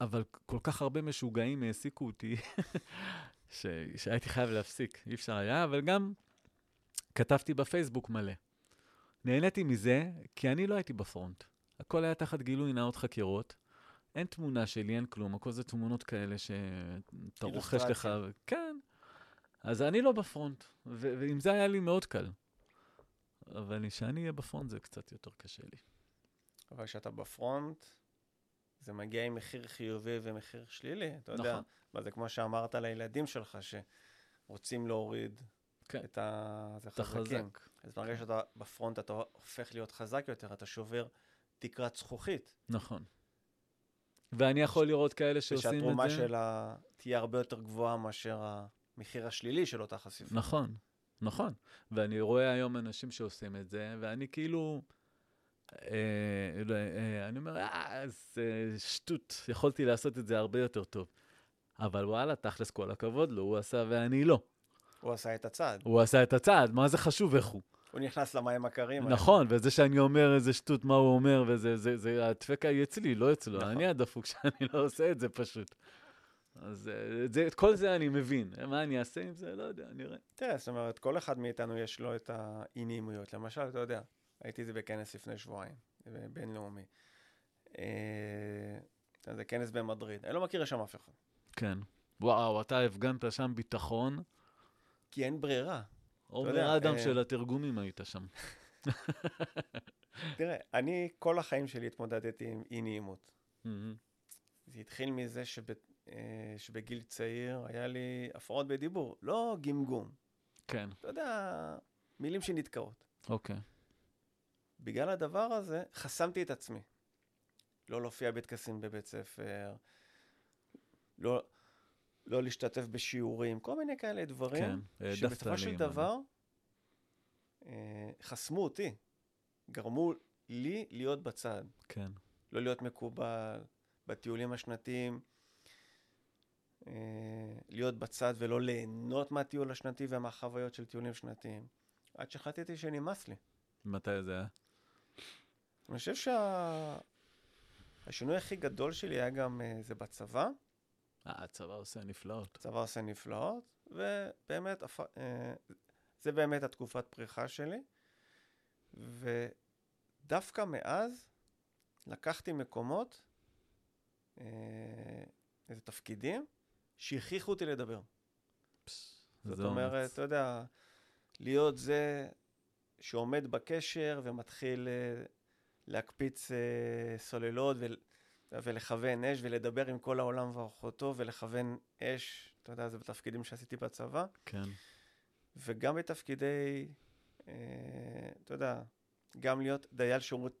אבל כל כך הרבה משוגעים העסיקו אותי, [laughs] ש... שהייתי חייב להפסיק, אי אפשר היה, אבל גם כתבתי בפייסבוק מלא. נהניתי מזה, כי אני לא הייתי בפרונט. הכל היה תחת גילוי נאות חקירות. אין תמונה שלי, אין כלום, הכל זה תמונות כאלה שאתה רוכש לך. אילוסטרציה. כן. אז אני לא בפרונט, ו- ועם זה היה לי מאוד קל. אבל שאני אהיה בפרונט זה קצת יותר קשה לי. אבל כשאתה בפרונט, זה מגיע עם מחיר חיובי ומחיר שלילי. אתה יודע, נכון. מה זה כמו שאמרת לילדים שלך, שרוצים להוריד כן. את ה... זה אתה חזקים. חזק. אז ברגע שאתה בפרונט, אתה הופך להיות חזק יותר, אתה שובר תקרת זכוכית. נכון. ואני יכול לראות כאלה שעושים את זה. ושהתרומה שלה תהיה הרבה יותר גבוהה מאשר המחיר השלילי של אותה חשיפה. נכון, נכון. ואני רואה היום אנשים שעושים את זה, ואני כאילו... אה, לא, אה, אני אומר, אה, זה שטות, יכולתי לעשות את זה הרבה יותר טוב. אבל וואלה, תכלס כל הכבוד לו, הוא עשה ואני לא. הוא עשה את הצעד. הוא עשה את הצעד, מה זה חשוב איך הוא? הוא נכנס למים הקרים. האלה. נכון, וזה שאני אומר איזה שטות, מה הוא אומר, וזה, זה, זה, הדפקה היא אצלי, לא אצלו. נכון. אני הדפוק שאני לא עושה את זה פשוט. אז אה, את, זה, את כל זה אני מבין. מה אני אעשה עם זה? לא יודע, נראה. תראה, זאת אומרת, כל אחד מאיתנו יש לו את האי-נעימויות. למשל, אתה יודע, הייתי זה בכנס לפני שבועיים, אה, בינלאומי. אה, זה כנס במדריד. אני לא מכיר שם אף אחד. כן. וואו, אתה הפגנת שם ביטחון. כי אין ברירה. עומר אדם אה, של התרגומים היית שם. [laughs] תראה, אני כל החיים שלי התמודדתי עם אי-נעימות. זה התחיל מזה שב, אה, שבגיל צעיר היה לי הפרעות בדיבור, לא גמגום. כן, אתה יודע, מילים שנתקעות. אוקיי. בגלל הדבר הזה, חסמתי את עצמי. לא להופיע בטקסים בבית ספר, לא, לא להשתתף בשיעורים, כל מיני כאלה דברים, כן, העדפת שבסופו של. דבר אה, חסמו אותי, גרמו לי להיות בצד, כן, לא להיות מקובל בטיולים השנתיים, אה, להיות בצד ולא ליהנות מהטיול השנתי ומהחוויות של טיולים שנתיים, עד שהחלטתי שנמאס לי. מתי זה היה? אני חושב שהשינוי הכי גדול שלי היה גם, אה, זה בצבא. אה, הצבא עושה נפלאות. הצבא עושה נפלאות, ובאמת, אה, זה באמת התקופת פריחה שלי. ודווקא מאז לקחתי מקומות, אה, איזה תפקידים, שהכריחו אותי לדבר. זאת אומרת, אומץ. אתה יודע, להיות זה שעומד בקשר ומתחיל להקפיץ סוללות ול, ולכוון אש ולדבר עם כל העולם ואורחותו ולכוון אש, אתה יודע, זה בתפקידים שעשיתי בצבא, כן, וגם בתפקידי, אה, אתה יודע, גם להיות דייל שירות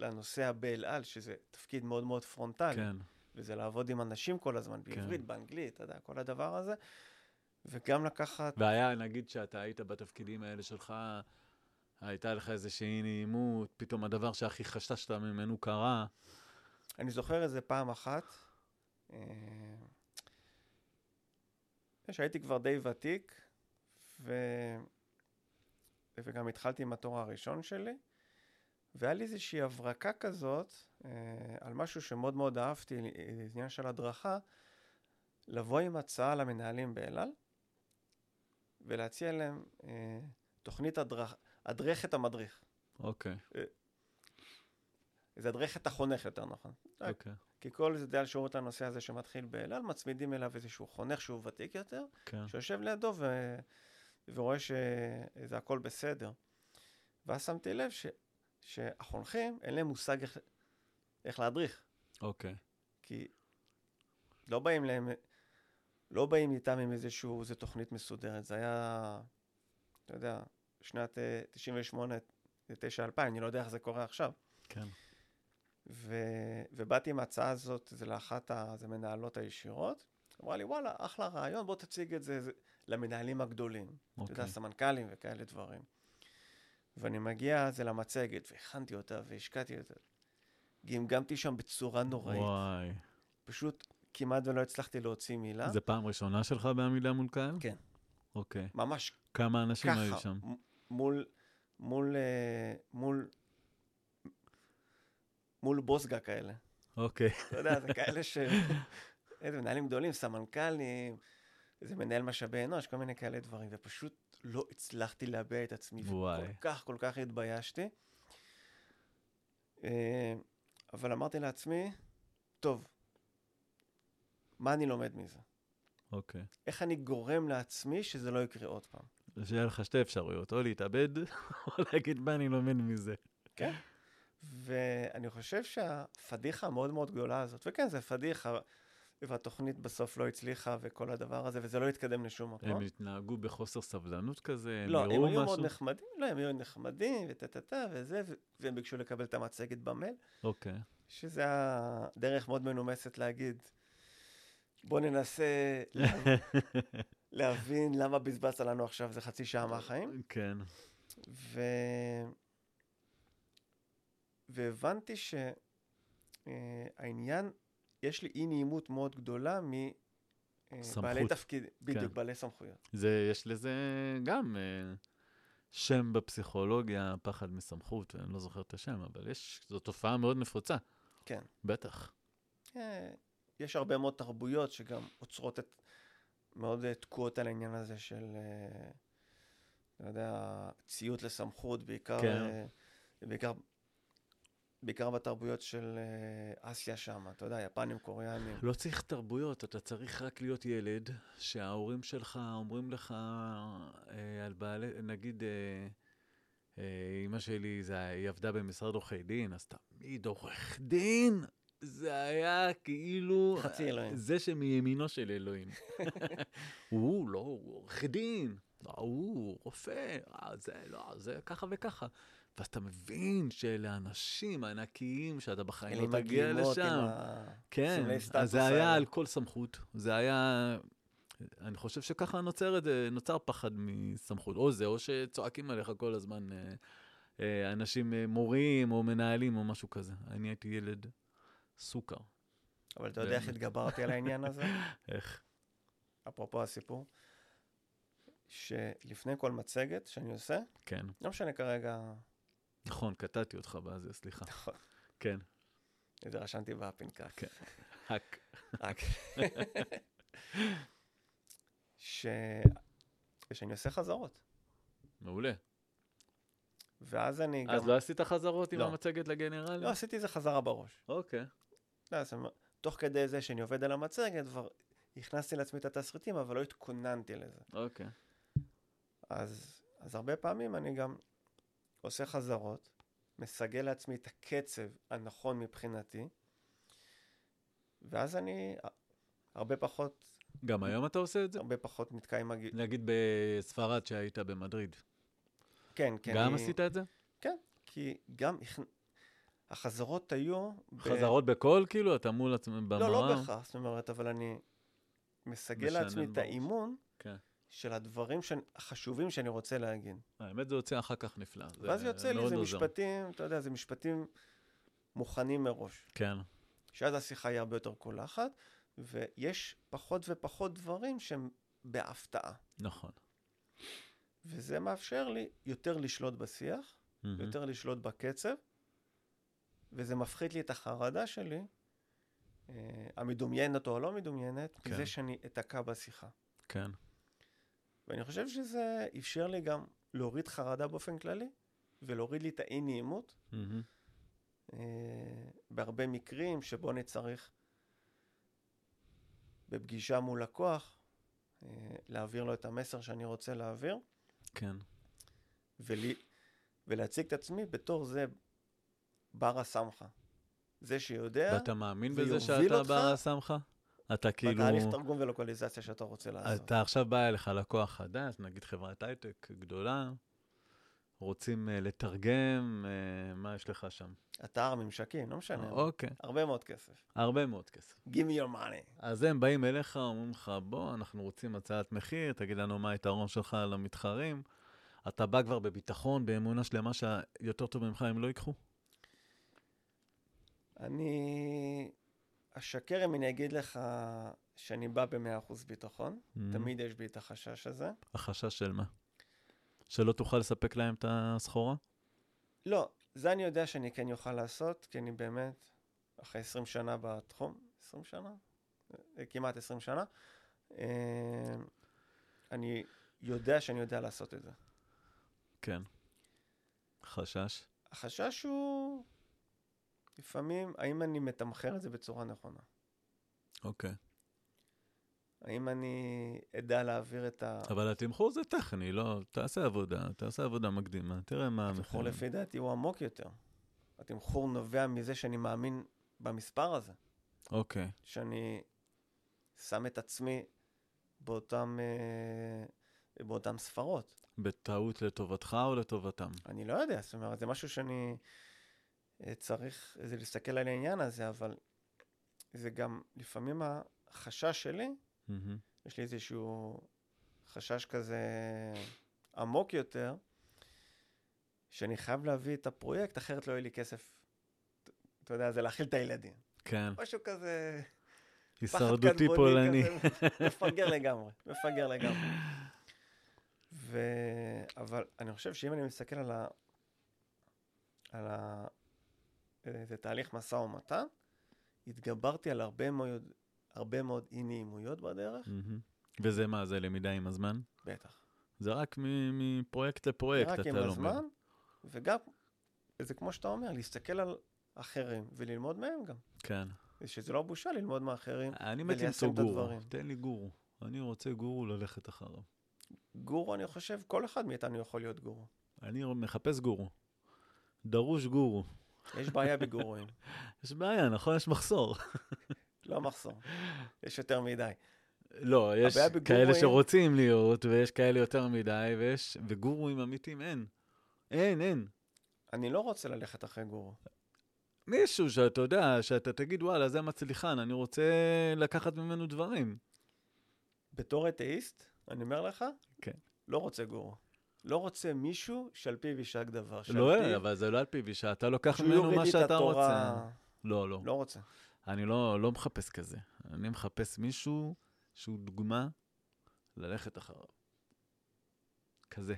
לנוסע באל על, שזה תפקיד מאוד מאוד פרונטלי. כן, וזה לעבוד עם אנשים כל הזמן, כן. בעברית, באנגלית, אתה יודע, כל הדבר הזה. וגם לקחת, והיה, נגיד שאתה היית בתפקידים האלה שלך, הייתה לך איזושהי נעימות, פתאום הדבר שהכי חששת ממנו קרה. אני זוכר איזה פעם אחת, אה, שהייתי כבר די ותיק, ו... וגם התחלתי עם התואר הראשון שלי, והיה לי איזושהי הברקה כזאת אה, על משהו שמאוד מאוד אהבתי, אה, עניין של הדרכה, לבוא עם הצעה למנהלים באל על, ולהציע להם אה, תוכנית הדרך, הדרך את המדריך. אוקיי, זה הדרך את החונך יותר נכון. אוקיי, כי כל זה דייל שירות לנושא הזה שמתחיל באל על, מצמידים אליו איזשהו חונך שהוא ותיק יותר, כן, שיושב לידו ו... ורואה שזה הכל בסדר. ואז שמתי לב ש... שהחונכים, אין להם מושג איך, איך להדריך. אוקיי, כי לא באים להם, לא באים איתם עם איזשהו, איזו תוכנית מסודרת. זה היה, אתה יודע, שנת אה, 98, 9, 2000, אני לא יודע איך זה קורה עכשיו. כן, ו... ובאתי עם ההצעה הזאת, זה לאחת המנהלות הישירות, אמרה לי, וואלה, אחלה רעיון, בוא תציג את זה, זה למנהלים הגדולים. אתה יודע, אוקיי, סמנכ"לים וכאלה דברים. ואני מגיע אז אל המצגת, והכנתי אותה והשקעתי אותה. גמגמתי שם בצורה נוראית. וואי. פשוט כמעט ולא הצלחתי להוציא מילה. זה פעם ראשונה שלך בעמידה מול קהל? כן. אוקיי. ממש כמה אנשים היו ככה, שם? מ- מול, מול, אה, מול, מול בוסגה כאלה. אוקיי. אתה יודע, זה כאלה ש... איזה מנהלים גדולים, סמנכ"לים, איזה מנהל משאבי אנוש, כל מיני כאלה דברים, ופשוט לא הצלחתי להביע את עצמי, וואי. וכל כך, כל כך התביישתי. אה, אבל אמרתי לעצמי, טוב, מה אני לומד מזה? אוקיי. איך אני גורם לעצמי שזה לא יקרה עוד פעם? שיהיה לך שתי אפשרויות, או להתאבד, [laughs] או להגיד מה אני לומד מזה. כן. ואני חושב שהפדיחה המאוד מאוד גדולה הזאת, וכן, זה פדיחה, והתוכנית בסוף לא הצליחה, וכל הדבר הזה, וזה לא התקדם לשום מקום. הם התנהגו בחוסר סבלנות כזה? הם לא, הם היו מאוד משהו? נחמדים, לא, הם היו נחמדים, וטה-טה-טה, וזה, והם ביקשו לקבל את המצגת במייל, אוקיי. שזה היה דרך מאוד מנומסת להגיד, בוא ננסה לה- [laughs] להבין למה בזבזת לנו עכשיו איזה חצי שעה מהחיים. כן. ו... והבנתי שהעניין, יש לי אי נעימות מאוד גדולה מבעלי סמכות. תפקיד, בדיוק, כן. בעלי סמכויות. זה, יש לזה גם אה, שם בפסיכולוגיה, פחד מסמכות, ואני לא זוכר את השם, אבל יש, זו תופעה מאוד נפוצה. כן. בטח. אה, יש הרבה מאוד תרבויות שגם עוצרות את, מאוד אה, תקועות על העניין הזה של, אה, אתה יודע, ציות לסמכות, בעיקר, כן. אה, בעיקר, בעיקר בתרבויות של אה, אסיה שם, אתה יודע, יפנים, קוריאנים. לא צריך תרבויות, אתה צריך רק להיות ילד, שההורים שלך אומרים לך אה, על בעלי, נגיד, אה, אה, אימא שלי, זה, היא עבדה במשרד עורכי דין, אז תמיד עורך דין, זה היה כאילו... חצי אלוהים. זה שמימינו של אלוהים. [laughs] הוא לא, הוא עורך דין, לא, הוא רופא, אה, זה לא, זה ככה וככה. ואז אתה מבין שאלה אנשים ענקיים שאתה בחיים לא תגיע לשם. כן, אז זה היה. על כל סמכות. זה היה... אני חושב שככה נוצר, נוצר פחד מסמכות. או זה, או שצועקים עליך כל הזמן אה, אה, אנשים, אה, מורים או מנהלים או משהו כזה. אני הייתי ילד סוכר. אבל אתה יודע איך. התגברתי על העניין הזה? [laughs] איך? אפרופו הסיפור, שלפני כל מצגת שאני עושה, כן. לא משנה כרגע, נכון, קטעתי אותך בזה, סליחה. נכון, כן. את זה רשמתי בפנקס. כן. האק. רק. ש... שאני עושה חזרות. מעולה. ואז אני גם... אז לא עשית חזרות עם לא. המצגת לגנרלים? לא, עשיתי איזה חזרה בראש. אוקיי. לא, אז תוך כדי זה שאני עובד על המצגת, כבר הכנסתי לעצמי את התסריטים, אבל לא התכוננתי לזה. אוקיי. אז, אז הרבה פעמים אני גם עושה חזרות, מסגל לעצמי את הקצב הנכון מבחינתי, ואז אני הרבה פחות, גם היום אתה עושה את זה? הרבה פחות נתקע עם הגיל. נגיד בספרד שהיית במדריד. כן, כן. גם אני- עשית את זה? כן, כי גם החזרות היו... ב- חזרות בקול, כאילו? אתה מול עצמם במראה? לא, לא בהכרח, זאת אומרת, אבל אני מסגל לעצמי את. האימון כן. של הדברים החשובים שאני רוצה להגיד. האמת, זה יוצא אחר כך נפלא. ואז יוצא לי איזה. משפטים, אתה יודע, זה משפטים מוכנים מראש. כן, שאז השיחה היא הרבה יותר קולחת, ויש פחות ופחות דברים שהם בהפתעה. נכון. וזה מאפשר לי יותר לשלוט בשיח, מהמם. יותר לשלוט בקצב, וזה מפחית לי את החרדה שלי, אה, המדומיינת או הלא מדומיינת, כן. מזה שאני אתקע בשיחה. כן. ואני חושב שזה אפשר לי גם להוריד חרדה באופן כללי, ולהוריד לי את האי נעימות. אה, בהרבה מקרים שבו אני צריך בפגישה מול לקוח, אה, להעביר לו את המסר שאני רוצה להעביר, כן. ולי, ולהציג את עצמי בתור זה בר הסמכה. זה שיודע, ואתה מאמין בזה שאתה בר הסמכה? אתה כאילו... בתהליך תרגום ולוקליזציה שאתה רוצה לעשות. אתה עכשיו בא אליך לקוח חדש, נגיד חברת הייטק גדולה, רוצים אה, לתרגם, אה, מה יש לך שם? אתר, ממשקים, לא משנה. אוקיי, הרבה מאוד כסף. הרבה מאוד כסף. Give me your money. אז הם באים אליך, אומרים לך, בוא, אנחנו רוצים הצעת מחיר, תגיד לנו מה היתרון שלך על המתחרים. אתה בא כבר בביטחון, באמונה שלמה שיותר טוב ממך הם לא ייקחו? אני אשקר אם אני אגיד לך שאני בא ב-100% ביטחון. Mhm. תמיד יש בי את החשש הזה. החשש של מה? שלא תוכל לספק להם את הסחורה? לא, זה אני יודע שאני כן אוכל לעשות, כי אני באמת אחרי 20 שנה בתחום, 20 שנה? אה, כמעט 20 שנה. אה, אני יודע שאני יודע לעשות את זה. כן. חשש? החשש הוא לפעמים, האם אני מתמחר את זה בצורה נכונה? אוקיי. האם אני אדע להעביר את ה... אבל התמחור זה טכני, לא? תעשה עבודה, תעשה עבודה מקדימה, תראה מה התמחור המחיר. לפי דעתי הוא עמוק יותר. התמחור נובע מזה שאני מאמין במספר הזה, אוקיי, שאני שם את עצמי באותם, אה, באותם ספרות. בטעות לטובתך או לטובתם? אני לא יודע, זאת אומרת, זה משהו שאני צריך זה להסתכל על העניין הזה, אבל זה גם לפעמים החשש שלי, מהמם. יש לי איזשהו חשש כזה עמוק יותר, שאני חייב להביא את הפרויקט, אחרת לא יהיה לי כסף. אתה יודע, זה להאכיל את הילדים. כן, משהו כזה... הישרדותי פולני. מפגר לגמרי, מפגר לגמרי. ו... אבל אני חושב שאם אני מסתכל על ה... על ה... זה תהליך משא ומתן, התגברתי על הרבה מאוד, הרבה מאוד אי נעימויות בדרך, מהמם. וזה מה, זה למידה עם הזמן? בטח. זה רק מפרויקט לפרויקט, רק אתה עם לומד. הזמן, וגם, זה כמו שאתה אומר, להסתכל על אחרים וללמוד מהם גם. כן. שזה לא בושה ללמוד מאחרים. וליישם את גורו. הדברים. תן לי גורו. אני רוצה גורו ללכת אחריו. גורו, אני חושב, כל אחד מאיתנו יכול להיות גורו. אני מחפש גורו. דרוש גורו. יש בעיה בגורואים, [laughs] יש בעיה, נכון? יש מחסור. [laughs] לא מחסור. יש יותר מדי. לא, יש כאלה בגורואים- שרוצים להיות, ויש כאלה יותר מדי, ויש... וגורואים אמיתיים אין. אין, אין. אני לא רוצה ללכת אחרי גורו. מישהו שאתה יודע, שאתה תגיד, וואלה, זה מצליחן, אני רוצה לקחת ממנו דברים. בתור אתאיסט, אני אומר לך, כן. לא רוצה גורו. לא רוצה מישהו שעל פיו יישק דבר. לא, פיו- אבל זה לא על פיו אישה, אתה לוקח ממנו מה שאתה התורה. רוצה. לא, לא. לא רוצה. אני לא, לא מחפש כזה. אני מחפש מישהו שהוא דוגמה ללכת אחריו. כזה.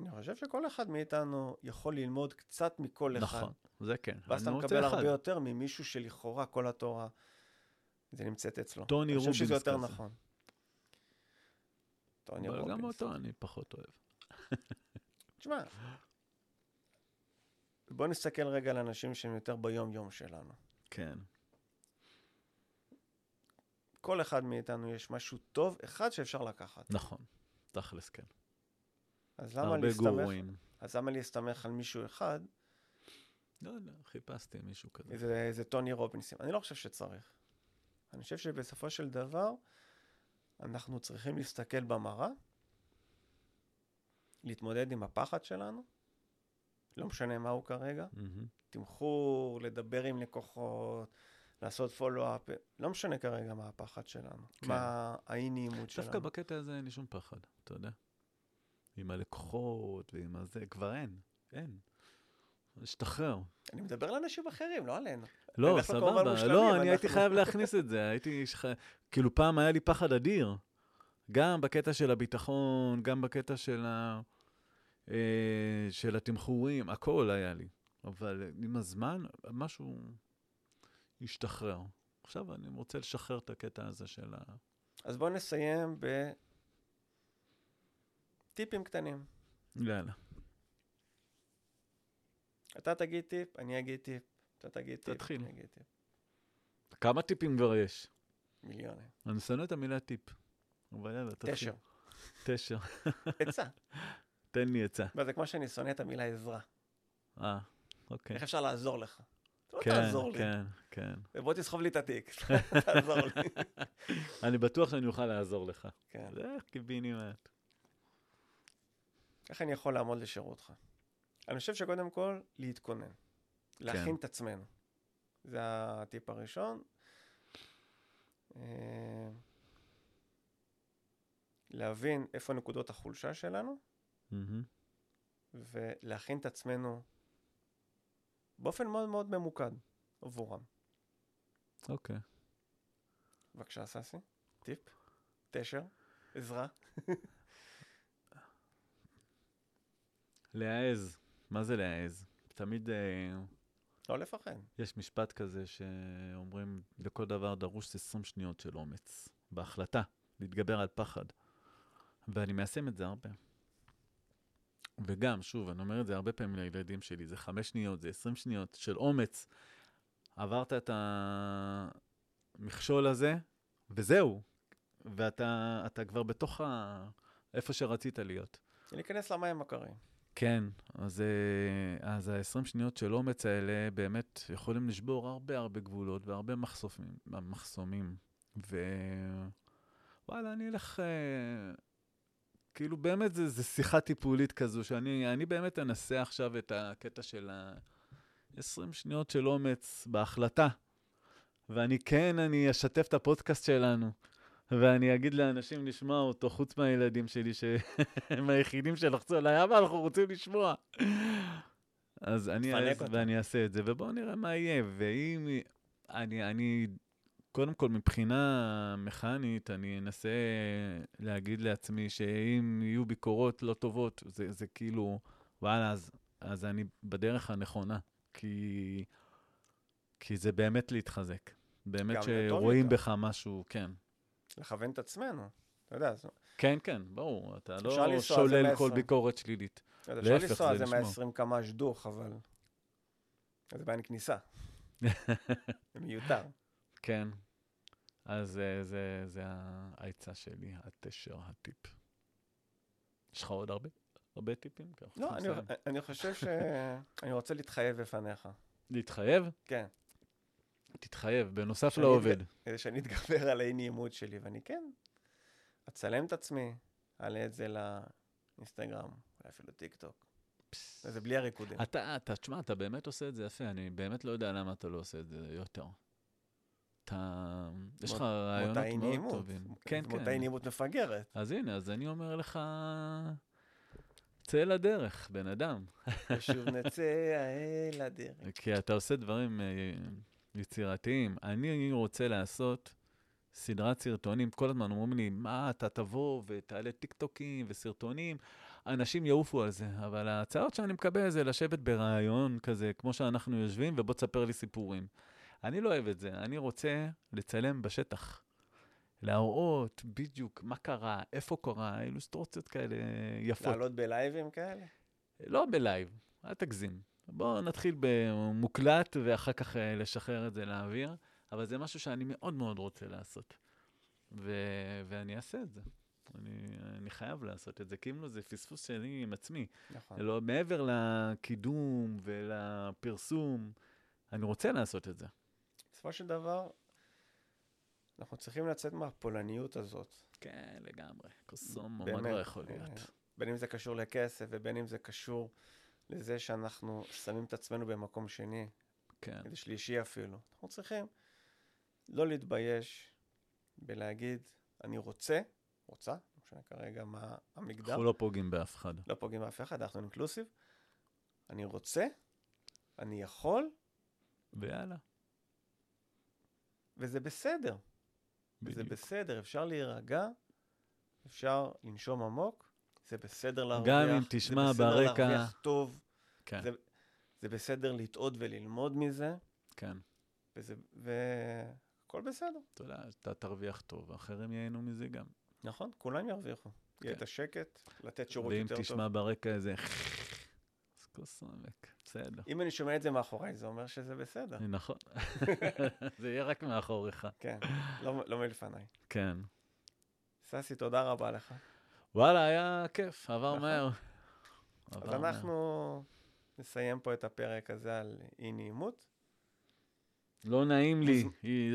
אני חושב שכל אחד מאיתנו יכול ללמוד קצת מכל אחד. נכון, זה כן. ואז אתה מקבל אחד. הרבה יותר ממישהו שלכאורה כל התורה, זה נמצאת אצלו. טוני אני חושב שזה רובינס יותר כזה. נכון. טוני אבל גם רובינס. אותו אני פחות אוהב. [laughs] תשמע, בוא נסתכל רגע על אנשים שהם יותר ביום-יום שלנו. כן. כל אחד מאיתנו יש משהו טוב אחד שאפשר לקחת. נכון. תכלס, כן. אז למה הרבה להסתמך, גורואים. אז למה להסתמך על מישהו אחד, לא יודע, חיפשתי מישהו כזה. איזה, איזה טוני רובינסים? אני לא חושב שצריך. אני חושב שבסופו של דבר, אנחנו צריכים להסתכל במראה, להתמודד עם הפחד שלנו, לא משנה מהו כרגע, מהמם. תמחור, לדבר עם לקוחות, לעשות פולו-אפ, לא משנה כרגע מה הפחד שלנו, כן. מה האי-נעימות שלנו. דווקא בקטע הזה אין לי שום פחד, אתה יודע. עם הלקוחות ועם הזה, כבר אין. אין. להשתחרר. אני מדבר לאנשים אחרים, לא עלינו. לא, סבבה. מושלמים, לא, אני הייתי חייב להכניס את זה. הייתי... שח... כאילו, פעם היה לי פחד אדיר. גם בקטע של הביטחון, גם בקטע של, ה... אה, של התמחורים, הכל היה לי. אבל עם הזמן, משהו השתחרר. עכשיו אני רוצה לשחרר את הקטע הזה של ה... אז בואו נסיים בטיפים קטנים. יאללה. אתה תגיד טיפ, אני אגיד טיפ, אתה תגיד טיפ, תתחיל. אני אגיד טיפ. כמה טיפים כבר יש? מיליונים. אני שונא את המילה טיפ. אבל יאללה, תתחיל. תשר. תשר. עצה. [laughs] תן לי עצה. זה כמו שאני שונא את המילה עזרה. אה, אוקיי. איך אפשר לעזור לך? לא כן, תעזור לי. כן, כן. בוא תסחוב לי את התיק, [laughs] תעזור לי. [laughs] אני בטוח שאני אוכל לעזור לך. כן. זה קיבינימט. איך אני יכול לעמוד לשירותך? אני חושב שקודם כל, להתכונן. להכין את עצמנו. זה הטיפ הראשון. אה, להבין איפה נקודות החולשה שלנו, מהמם. ולהכין את עצמנו באופן מאוד מאוד ממוקד עבורם. אוקיי. בבקשה, ססי, טיפ, תשר, עזרה. להעז. מה זה להעז? תמיד... אה, לא לפחד. יש משפט כזה שאומרים, לכל דבר דרוש 20 שניות של אומץ. בהחלטה, להתגבר על פחד. ואני מיישם את זה הרבה. וגם, שוב, אני אומר את זה הרבה פעמים לילדים שלי, זה חמש שניות, זה 20 שניות של אומץ. עברת את המכשול הזה, וזהו. ואתה אתה כבר בתוך ה... איפה שרצית להיות. להיכנס למים הקרים. כן, אז, אה, אז ה-20 שניות של אומץ האלה באמת יכולים לשבור הרבה הרבה גבולות והרבה מחשופים, מחסומים. ווואלה, אני אלך... אה, כאילו באמת זה, זה שיחה טיפולית כזו, שאני אני באמת אנסה עכשיו את הקטע של ה-20 שניות של אומץ בהחלטה. ואני כן, אני אשתף את הפודקאסט שלנו. ואני אגיד לאנשים לשמוע אותו, חוץ מהילדים שלי, שהם [laughs] היחידים שלחצו עליי, אבא, אנחנו רוצים לשמוע. אז אני אעשה, ואני אעשה את זה, ובואו נראה מה יהיה. ואם... אני, אני, קודם כל, מבחינה מכנית, אני אנסה להגיד לעצמי שאם יהיו ביקורות לא טובות, זה, זה כאילו, וואלה, אז, אז אני בדרך הנכונה. כי, כי זה באמת להתחזק. באמת שרואים בך משהו, כן. לכוון את עצמנו. אתה יודע, זו... כן, כן, ברור, אתה לא שולל כל ביקורת שלילית. אפשר לנסוע זה 120 קמ"ש דוך, אבל... זה בעין כניסה. [laughs] זה מיותר. כן, אז זה, זה, זה העצה שלי, התשר, הטיפ. יש לך עוד הרבה, הרבה טיפים? לא, אני, אני חושב שאני רוצה להתחייב בפניך. להתחייב? כן. תתחייב, בנוסף לעובד. כדי שאני אתגבר על האי-נעימות שלי, ואני כן אצלם את עצמי, אעלה את זה לאינסטגרם, אולי אפילו טיק טוק. זה בלי הריקודים. אתה, אתה, תשמע, אתה באמת עושה את זה יפה, אני באמת לא יודע למה אתה לא עושה את זה יותר. אתה, יש לך רעיונות מאוד טובים. כן, כן. מותה אי-נעימות מפגרת. אז הנה, אז אני אומר לך, צא לדרך, בן אדם. ושוב נצא אל הדרך. כי אתה עושה דברים אה, יצירתיים. אני רוצה לעשות סדרת סרטונים, כל הזמן אומרים לי, מה, אתה תבוא ותעלה טיקטוקים וסרטונים, אנשים יעופו על זה, אבל ההצעות שאני מקבל זה לשבת ברעיון כזה, כמו שאנחנו יושבים, ובוא תספר לי סיפורים. אני לא אוהב את זה, אני רוצה לצלם בשטח. להראות בדיוק מה קרה, איפה קרה, אילוסטרוציות כאלה יפות. לעלות בלייבים כאלה? לא בלייב, אל תגזים. בואו נתחיל במוקלט ואחר כך אה, לשחרר את זה לאוויר, אבל זה משהו שאני מאוד מאוד רוצה לעשות. ו- ואני אעשה את זה. אני, אני חייב לעשות את זה, כי אם לא, זה פספוס שלי עם עצמי. נכון. לא, מעבר לקידום ולפרסום, אני רוצה לעשות את זה. בסופו של דבר, אנחנו צריכים לצאת מהפולניות הזאת. כן, לגמרי. קוסומו, מה לא יכול להיות? אה, בין אם זה קשור לכסף ובין אם זה קשור לזה שאנחנו שמים את עצמנו במקום שני, כן. כדי שלישי אפילו. אנחנו צריכים לא להתבייש בלהגיד, אני רוצה, רוצה, לא משנה כרגע מה המגדר. אנחנו לא פוגעים באף אחד. לא פוגעים באף אחד, אנחנו אינקלוסיב. אני רוצה, אני יכול. ויאללה. וזה בסדר. בדיוק. וזה בסדר, אפשר להירגע, אפשר לנשום עמוק, זה בסדר להרוויח. גם אם תשמע ברקע... זה בסדר להרוויח טוב. כן. זה, זה בסדר לטעות וללמוד מזה. כן. וזה, והכל בסדר. אתה יודע, אתה תרוויח טוב, אחרים ייהנו מזה גם. נכון, כולם ירוויחו. כן. יהיה את השקט, לתת שירות יותר טוב. ואם תשמע ברקע איזה... אז כוס עמק, בסדר. אם אני שומע את זה מאחוריי, זה אומר שזה בסדר. נכון. [laughs] [laughs] זה יהיה רק מאחוריך. כן, לא, לא מלפניי. כן. ססי, תודה רבה לך. וואלה, היה כיף, עבר נכון. מהר. אז אנחנו נסיים פה את הפרק הזה על אי נעימות. לא נעים לי,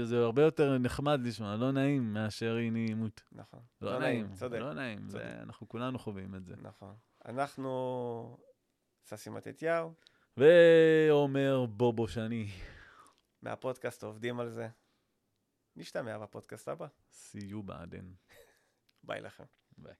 זה הרבה יותר נחמד לשמוע, לא נעים מאשר אי נעימות. נכון. לא, לא נעים, צודק. לא נעים, אנחנו כולנו חווים את זה. נכון. אנחנו ססי מתתיהו. ועומר בובו שני. מהפודקאסט עובדים על זה. נשתמע בפודקאסט הבא. You בעדן. ביי לכם. ביי.